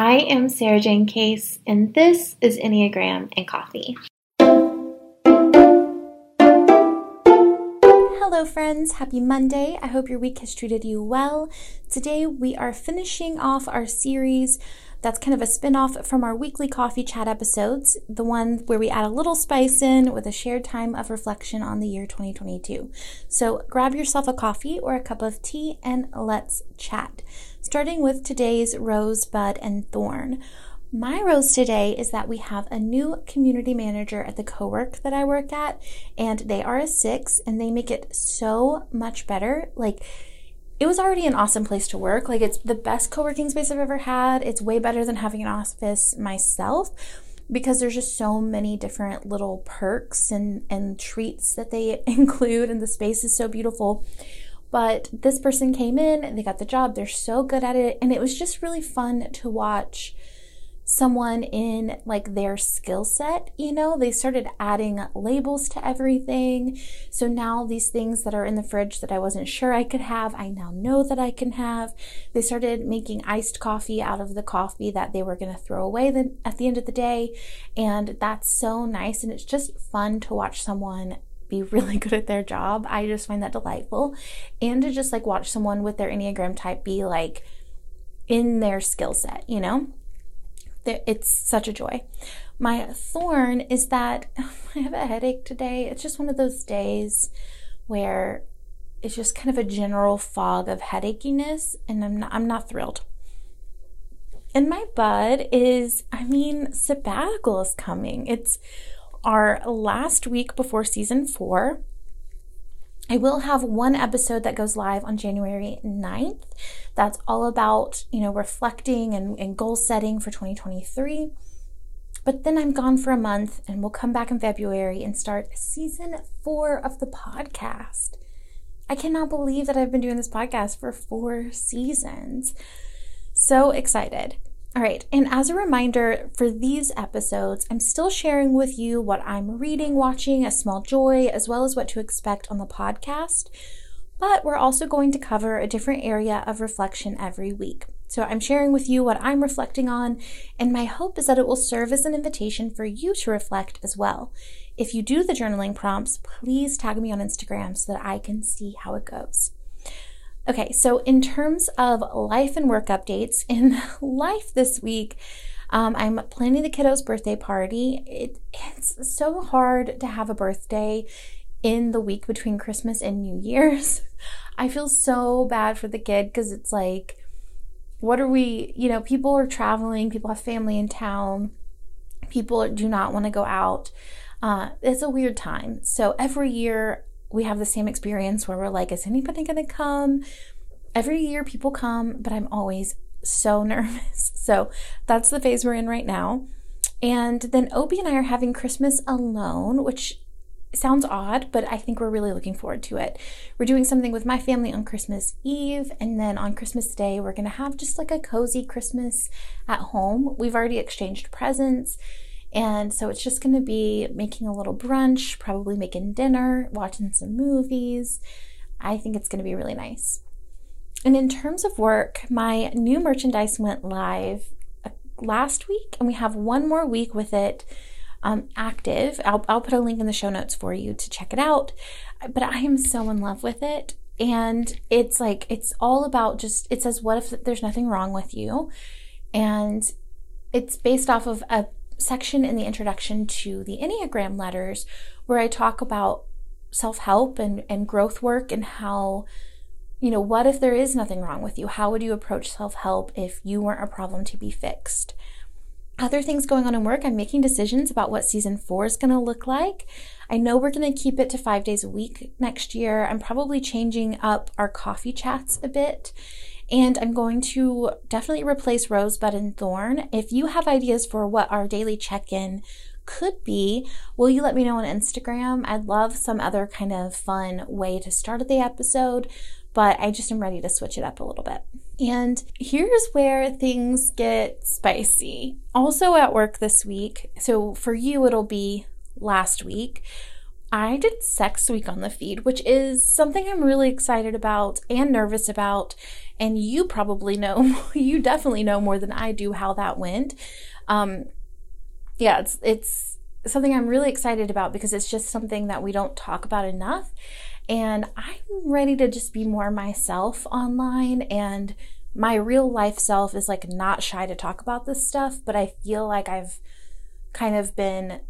I am Sarah Jane Case, and this is Enneagram and Coffee. Hello, friends. Happy Monday. I hope your week has treated you well. Today, we are finishing off our series that's kind of a spin off from our weekly coffee chat episodes, the one where we add a little spice in with a shared time of reflection on the year 2022. So grab yourself a coffee or a cup of tea and let's chat. Starting with today's rosebud and thorn. My rose today is that we have a new community manager at the co-work that I work at, and they are a six, and they make it so much better. Like, it was already an awesome place to work. Like, it's the best co working space I've ever had. It's way better than having an office myself because there's just so many different little perks and, and treats that they include, and the space is so beautiful. But this person came in, they got the job, they're so good at it, and it was just really fun to watch someone in like their skill set, you know, they started adding labels to everything. So now these things that are in the fridge that I wasn't sure I could have, I now know that I can have. They started making iced coffee out of the coffee that they were going to throw away at the end of the day. And that's so nice. And it's just fun to watch someone be really good at their job. I just find that delightful. And to just like watch someone with their Enneagram type be like in their skill set, you know? It's such a joy. My thorn is that I have a headache today. It's just one of those days where it's just kind of a general fog of headachiness, and I'm not, I'm not thrilled. And my bud is, I mean, sabbatical is coming. It's our last week before season four. I will have one episode that goes live on January 9th. That's all about, you know, reflecting and, and goal setting for 2023. But then I'm gone for a month and we'll come back in February and start season four of the podcast. I cannot believe that I've been doing this podcast for four seasons. So excited. All right, and as a reminder for these episodes, I'm still sharing with you what I'm reading, watching, a small joy, as well as what to expect on the podcast. But we're also going to cover a different area of reflection every week. So I'm sharing with you what I'm reflecting on, and my hope is that it will serve as an invitation for you to reflect as well. If you do the journaling prompts, please tag me on Instagram so that I can see how it goes. Okay, so in terms of life and work updates, in life this week, um, I'm planning the kiddo's birthday party. It, it's so hard to have a birthday in the week between Christmas and New Year's. I feel so bad for the kid because it's like, what are we, you know, people are traveling, people have family in town, people do not want to go out. Uh, it's a weird time. So every year we have the same experience where we're like, is anybody going to come? Every year people come, but I'm always so nervous. So that's the phase we're in right now. And then Opie and I are having Christmas alone, which sounds odd, but I think we're really looking forward to it. We're doing something with my family on Christmas Eve, and then on Christmas Day, we're going to have just like a cozy Christmas at home. We've already exchanged presents. And so it's just going to be making a little brunch, probably making dinner, watching some movies. I think it's going to be really nice. And in terms of work, my new merchandise went live uh, last week, and we have one more week with it um, active. I'll, I'll put a link in the show notes for you to check it out. But I am so in love with it. And it's like, it's all about just, it says, what if there's nothing wrong with you? And it's based off of a section in the introduction to the Enneagram letters where I talk about self help and, and growth work and how, you know, what if there is nothing wrong with you? How would you approach self help if you weren't a problem to be fixed? Other things going on in work, I'm making decisions about what season four is going to look like. I know we're going to keep it to five days a week next year. I'm probably changing up our coffee chats a bit And I'm going to definitely replace Rosebud and Thorn. If you have ideas for what our daily check in could be, will you let me know on Instagram? I'd love some other kind of fun way to start the episode, but I just am ready to switch it up a little bit. And here's where things get spicy. Also at work this week, so for you, it'll be last week. I did Sex Week on the feed, which is something I'm really excited about and nervous about. And you probably know, you definitely know more than I do how that went. Um, yeah, it's it's something I'm really excited about because it's just something that we don't talk about enough. And I'm ready to just be more myself online and my real life self is like not shy to talk about this stuff, but I feel like I've kind of been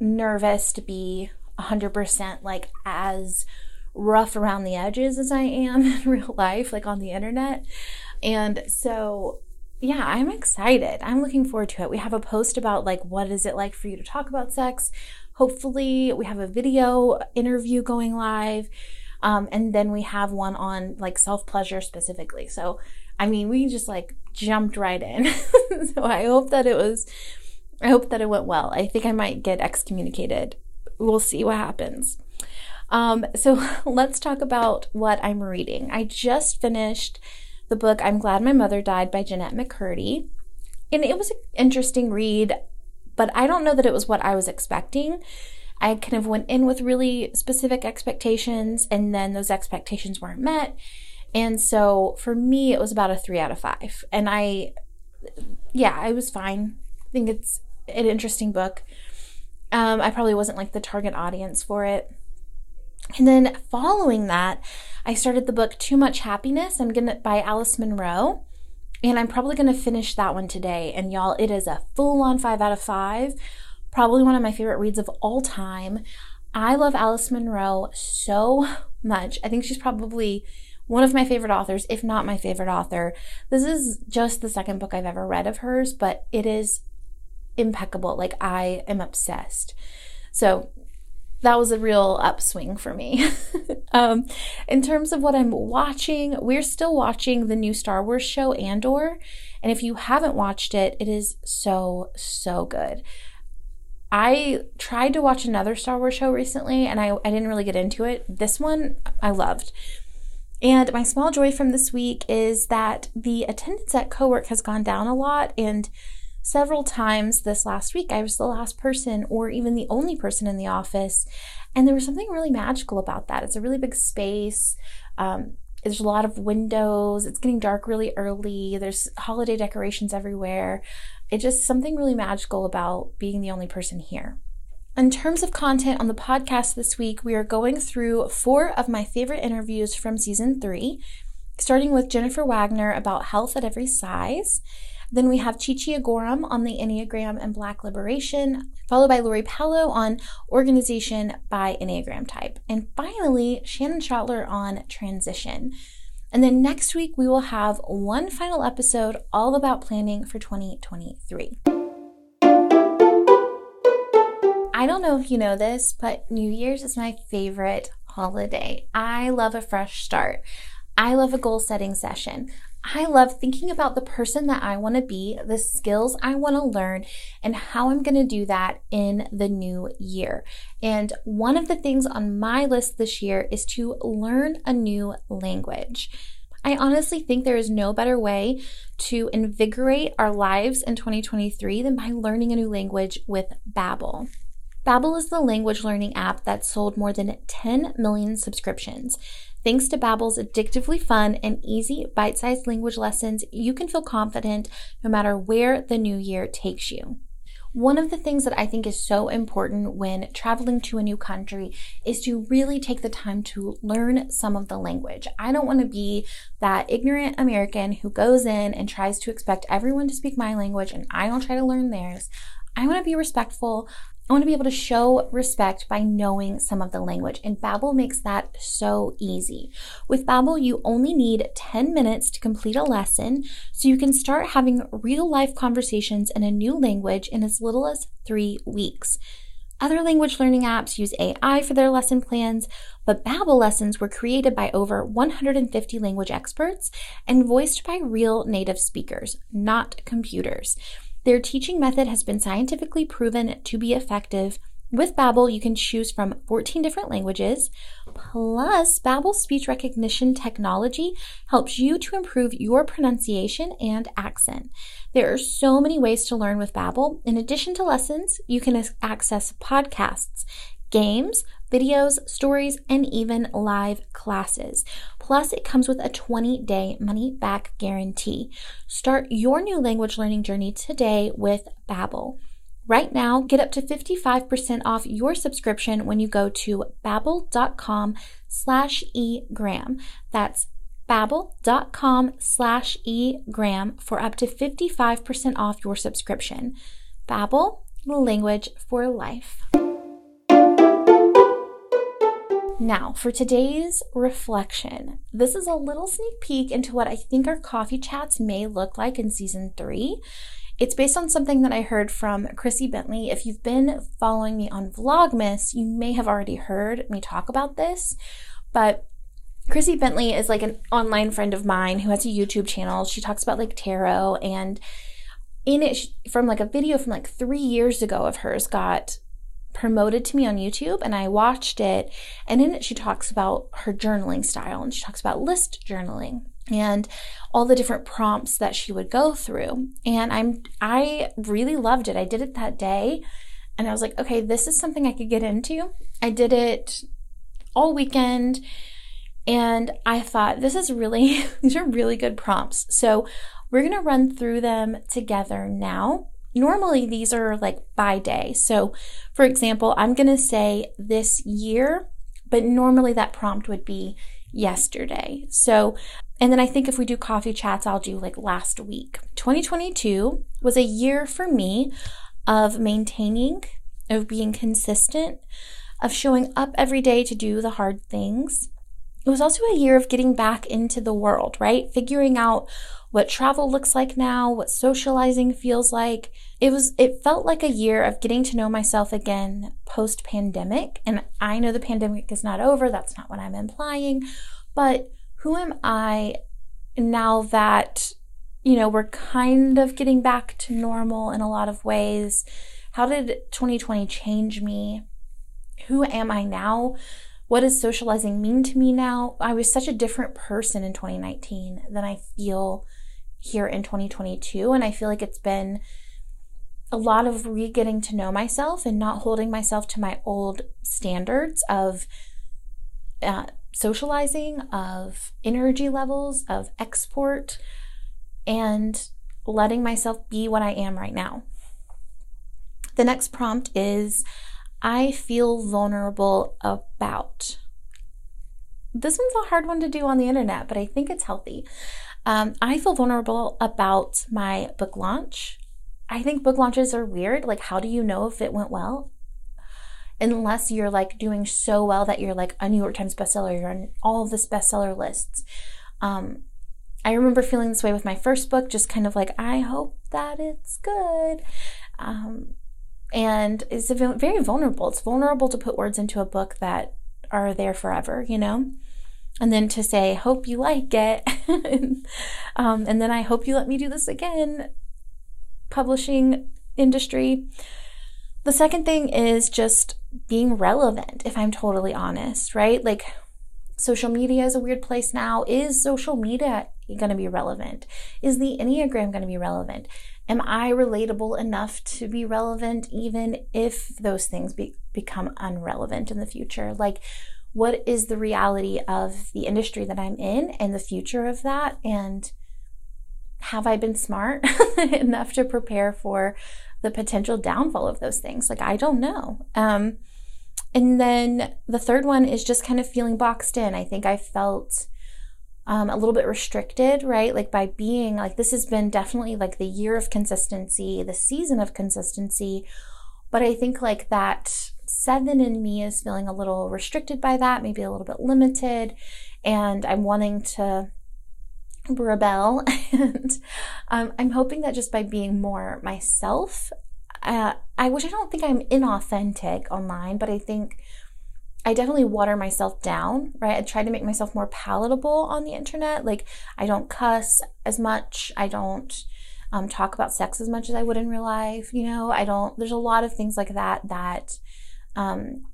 nervous to be 100% like as rough around the edges as I am in real life, like on the internet. And so yeah, I'm excited. I'm looking forward to it. We have a post about like what is it like for you to talk about sex. Hopefully, we have a video interview going live. Um, and then we have one on like self pleasure specifically. So, I mean, we just like jumped right in. so I hope that it was, I hope that it went well. I think I might get excommunicated. We'll see what happens. Um, so let's talk about what I'm reading. I just finished the book I'm Glad My Mother Died by Jennette McCurdy. And it was an interesting read, but I don't know that it was what I was expecting. I kind of went in with really specific expectations, and then those expectations weren't met. And so for me, it was about a three out of five. And I, yeah, I was fine. I think it's an interesting book. Um, I probably wasn't like the target audience for it. And then following that, I started the book Too Much Happiness. I'm gonna by Alice Munro. And I'm probably gonna finish that one today. And y'all, it is a full-on five out of five. Probably one of my favorite reads of all time. I love Alice Munro so much. I think she's probably one of my favorite authors, if not my favorite author. This is just the second book I've ever read of hers, but it is impeccable. Like, I am obsessed. So, that was a real upswing for me. um, in terms of what I'm watching, we're still watching the new Star Wars show, Andor. And if you haven't watched it, it is so, so good. I tried to watch another Star Wars show recently and I, I didn't really get into it. This one I loved. And my small joy from this week is that the attendance at co-work has gone down a lot and several times this last week, I was the last person or even the only person in the office. And there was something really magical about that. It's a really big space. Um, there's a lot of windows. It's getting dark really early. There's holiday decorations everywhere. It's just something really magical about being the only person here. In terms of content on the podcast this week, we are going through four of my favorite interviews from season three, starting with Jennifer Wagner about health at every size. Then we have Chi-Chi Agorom on the Enneagram and Black Liberation, followed by Lori Palo on Organization by Enneagram Type. And finally, Shannon Schottler on Transition. And then next week, we will have one final episode all about planning for 2023. I don't know if you know this, but New Year's is my favorite holiday. I love a fresh start. I love a goal setting session. I love thinking about the person that I want to be, the skills I want to learn, and how I'm going to do that in the new year. And one of the things on my list this year is to learn a new language. I honestly think there is no better way to invigorate our lives in 2023 than by learning a new language with Babbel. Babbel is the language learning app that sold more than 10 million subscriptions. Thanks to Babbel's addictively fun and easy bite-sized language lessons, you can feel confident no matter where the new year takes you. One of the things that I think is so important when traveling to a new country is to really take the time to learn some of the language. I don't want to be that ignorant American who goes in and tries to expect everyone to speak my language and I don't try to learn theirs. I want to be respectful. I want to be able to show respect by knowing some of the language, and Babbel makes that so easy. With Babbel, you only need 10 minutes to complete a lesson, so you can start having real life conversations in a new language in as little as three weeks. Other language learning apps use AI for their lesson plans, but Babbel lessons were created by over 150 language experts and voiced by real native speakers, not computers. Their teaching method has been scientifically proven to be effective with Babbel, you can choose from 14 different languages. Plus, Babbel speech recognition technology helps you to improve your pronunciation and accent. There are so many ways to learn with Babbel. In addition to lessons, you can access podcasts, games, videos, stories, and even live classes. Plus, it comes with a 20 day money back guarantee. Start your new language learning journey today with Babbel. Right now, get up to 55% off your subscription when you go to babbel.com slash egram. That's babbel.com slash egram for up to 55% off your subscription. Babbel, language for life. Now, for today's reflection, this is a little sneak peek into what I think our coffee chats may look like in season three. It's based on something that I heard from Chrissy Bentley. If you've been following me on Vlogmas, you may have already heard me talk about this, but Chrissy Bentley is like an online friend of mine who has a YouTube channel. She talks about like tarot and in it from like a video from like 3 years ago of hers got promoted to me on YouTube and I watched it and in it she talks about her journaling style and she talks about list journaling and all the different prompts that she would go through. And I'm I really loved it. I did it that day and I was like, okay, this is something I could get into. I did it all weekend and I thought this is really these are really good prompts. So we're going to run through them together now. Normally these are like by day. So for example, I'm going to say this year, but normally that prompt would be yesterday. So and then I think if we do coffee chats, I'll do like last week. 2022 was a year for me of maintaining, of being consistent, of showing up every day to do the hard things. It was also a year of getting back into the world, right? Figuring out what travel looks like now, what socializing feels like. It was it felt like a year of getting to know myself again post pandemic. And I know the pandemic is not over, that's not what I'm implying, but who am I now that, you know, we're kind of getting back to normal in a lot of ways? How did 2020 change me? Who am I now? What does socializing mean to me now? I was such a different person in 2019 than I feel here in 2022. And I feel like it's been a lot of re getting to know myself and not holding myself to my old standards of uh, socializing, of energy levels, of export, and letting myself be what I am right now. The next prompt is I feel vulnerable about. This one's a hard one to do on the internet, but I think it's healthy. Um, I feel vulnerable about my book launch. I think book launches are weird. Like, how do you know if it went well? unless you're like doing so well that you're like a New York Times bestseller, you're on all of this bestseller lists. Um, I remember feeling this way with my first book, just kind of like, I hope that it's good. Um, and it's very vulnerable. It's vulnerable to put words into a book that are there forever, you know? And then to say, hope you like it. um, and then I hope you let me do this again. Publishing industry. The second thing is just being relevant, if I'm totally honest, right? Like, social media is a weird place now. Is social media going to be relevant? Is the Enneagram going to be relevant? Am I relatable enough to be relevant, even if those things be, become unrelevant in the future? Like, what is the reality of the industry that I'm in and the future of that? And have I been smart enough to prepare for the potential downfall of those things? Like, I don't know. Um, and then the third one is just kind of feeling boxed in. I think I felt um, a little bit restricted, right? Like by being like, this has been definitely like the year of consistency, the season of consistency. But I think like that seven in me is feeling a little restricted by that, maybe a little bit limited. And I'm wanting to rebel. and um, I'm hoping that just by being more myself, uh, I which I don't think I'm inauthentic online, but I think I definitely water myself down, right? I try to make myself more palatable on the internet. Like I don't cuss as much. I don't um, talk about sex as much as I would in real life. You know, I don't. There's a lot of things like that that um,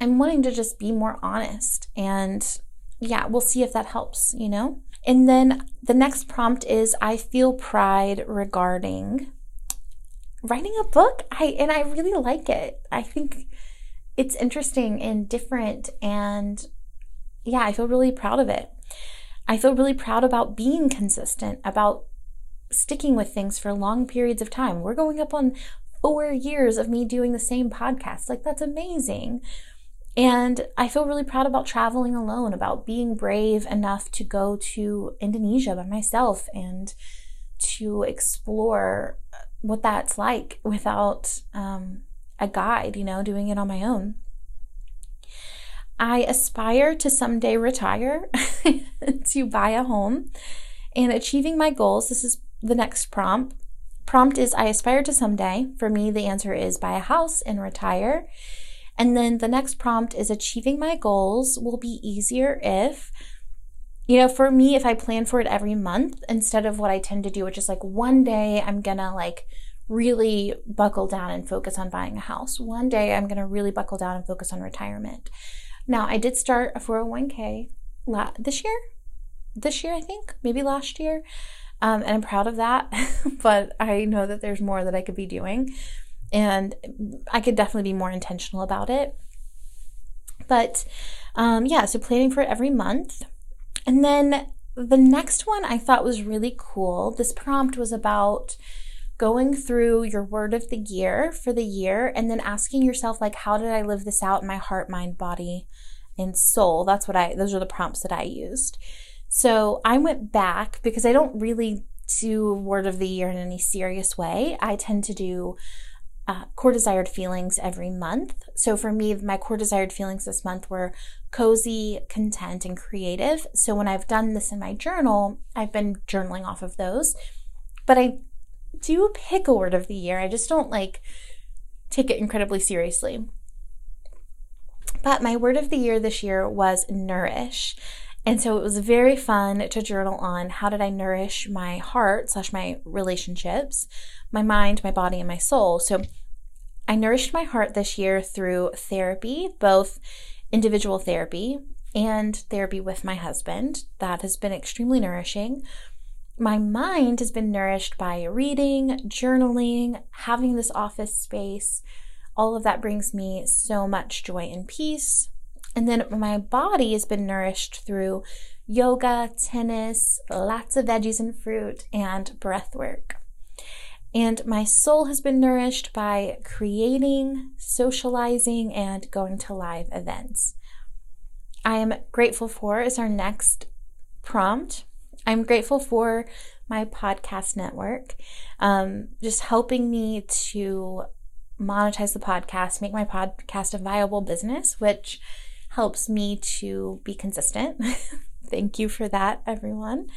I'm wanting to just be more honest. And yeah, we'll see if that helps. You know. And then the next prompt is I feel pride regarding writing a book. I and I really like it. I think it's interesting and different and yeah, I feel really proud of it. I feel really proud about being consistent, about sticking with things for long periods of time. We're going up on 4 years of me doing the same podcast. Like that's amazing. And I feel really proud about traveling alone, about being brave enough to go to Indonesia by myself and to explore what that's like without um, a guide, you know, doing it on my own. I aspire to someday retire, to buy a home, and achieving my goals. This is the next prompt. Prompt is I aspire to someday. For me, the answer is buy a house and retire. And then the next prompt is achieving my goals will be easier if, you know, for me, if I plan for it every month instead of what I tend to do, which is like one day I'm gonna like really buckle down and focus on buying a house. One day I'm gonna really buckle down and focus on retirement. Now, I did start a 401k la- this year, this year, I think, maybe last year. Um, and I'm proud of that, but I know that there's more that I could be doing. And I could definitely be more intentional about it. But um, yeah, so planning for it every month. And then the next one I thought was really cool. This prompt was about going through your word of the year for the year and then asking yourself like how did I live this out in my heart, mind, body, and soul. That's what I those are the prompts that I used. So I went back because I don't really do word of the year in any serious way. I tend to do uh, core desired feelings every month. So for me, my core desired feelings this month were cozy, content, and creative. So when I've done this in my journal, I've been journaling off of those. But I do pick a word of the year. I just don't like take it incredibly seriously. But my word of the year this year was nourish. And so it was very fun to journal on how did I nourish my heart slash my relationships, my mind, my body, and my soul. So I nourished my heart this year through therapy, both individual therapy and therapy with my husband. That has been extremely nourishing. My mind has been nourished by reading, journaling, having this office space. All of that brings me so much joy and peace. And then my body has been nourished through yoga, tennis, lots of veggies and fruit, and breath work. And my soul has been nourished by creating, socializing, and going to live events. I am grateful for is our next prompt. I'm grateful for my podcast network, um, just helping me to monetize the podcast, make my podcast a viable business, which helps me to be consistent. Thank you for that, everyone.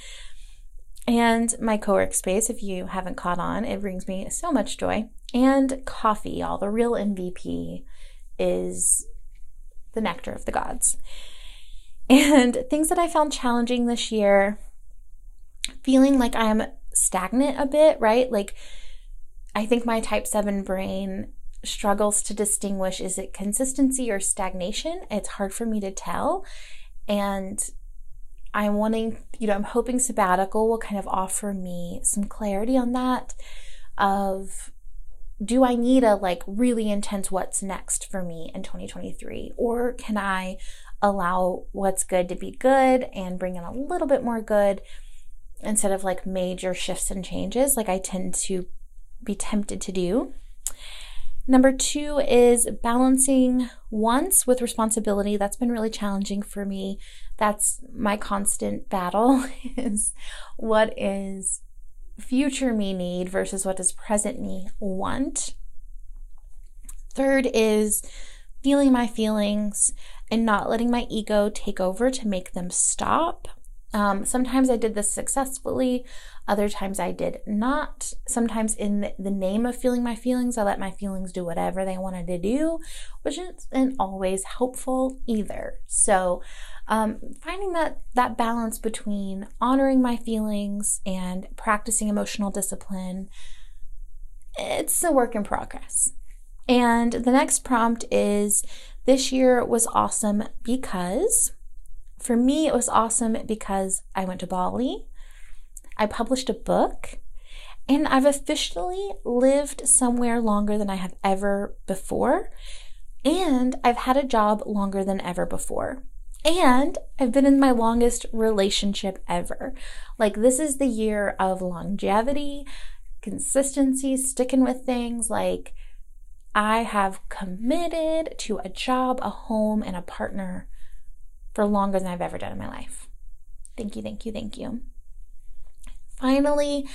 And my co-work space, if you haven't caught on, it brings me so much joy. And coffee, y'all. The real MVP is the nectar of the gods. And things that I found challenging this year, feeling like I am stagnant a bit, right? Like I think my type 7 brain struggles to distinguish is it consistency or stagnation? It's hard for me to tell. And I'm wanting, you know, I'm hoping sabbatical will kind of offer me some clarity on that of do I need a like really intense what's next for me in 2023 or can I allow what's good to be good and bring in a little bit more good instead of like major shifts and changes like I tend to be tempted to do. Number two is balancing wants with responsibility. That's been really challenging for me. That's my constant battle is what is future me need versus what does present me want. Third is feeling my feelings and not letting my ego take over to make them stop. Um, sometimes I did this successfully. Other times I did not. Sometimes, in the name of feeling my feelings, I let my feelings do whatever they wanted to do, which isn't always helpful either. So, um, finding that that balance between honoring my feelings and practicing emotional discipline, it's a work in progress. And the next prompt is this year was awesome because for me, it was awesome because I went to Bali, I published a book, and I've officially lived somewhere longer than I have ever before. And I've had a job longer than ever before. And I've been in my longest relationship ever. Like, this is the year of longevity, consistency, sticking with things. Like, I have committed to a job, a home, and a partner for longer than I've ever done in my life. Thank you, thank you, thank you. Finally,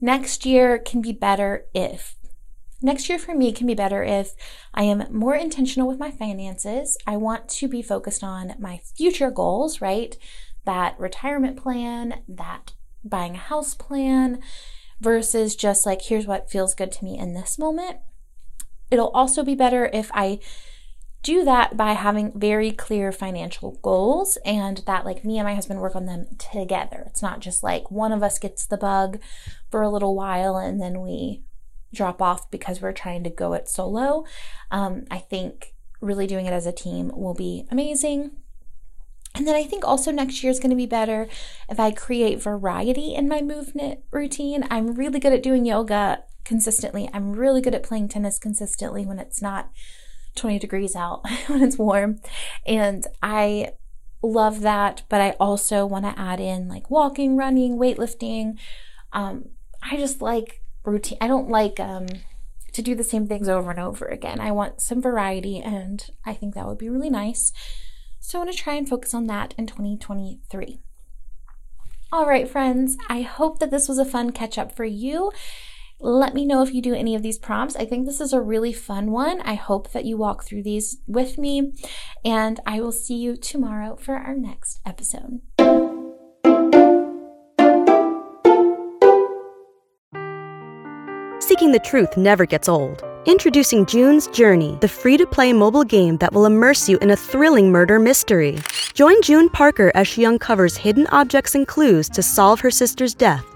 next year can be better if. Next year for me can be better if I am more intentional with my finances. I want to be focused on my future goals, right? That retirement plan, that buying a house plan, versus just like, here's what feels good to me in this moment. It'll also be better if I do that by having very clear financial goals and that like me and my husband work on them together. It's not just like one of us gets the bug for a little while and then we drop off because we're trying to go it solo. Um, I think really doing it as a team will be amazing. And then I think also next year is going to be better if I create variety in my movement routine. I'm really good at doing yoga consistently. I'm really good at playing tennis consistently when it's not 20 degrees out, when it's warm. And I love that, but I also want to add in like walking, running, weightlifting. Um, I just like routine. I don't like um, to do the same things over and over again. I want some variety, and I think that would be really nice. So I want to try and focus on that in 2023. All right, friends, I hope that this was a fun catch up for you. Let me know if you do any of these prompts. I think this is a really fun one. I hope that you walk through these with me, and I will see you tomorrow for our next episode. Seeking the truth never gets old. Introducing June's Journey, the free to play mobile game that will immerse you in a thrilling murder mystery. Join June Parker as she uncovers hidden objects and clues to solve her sister's death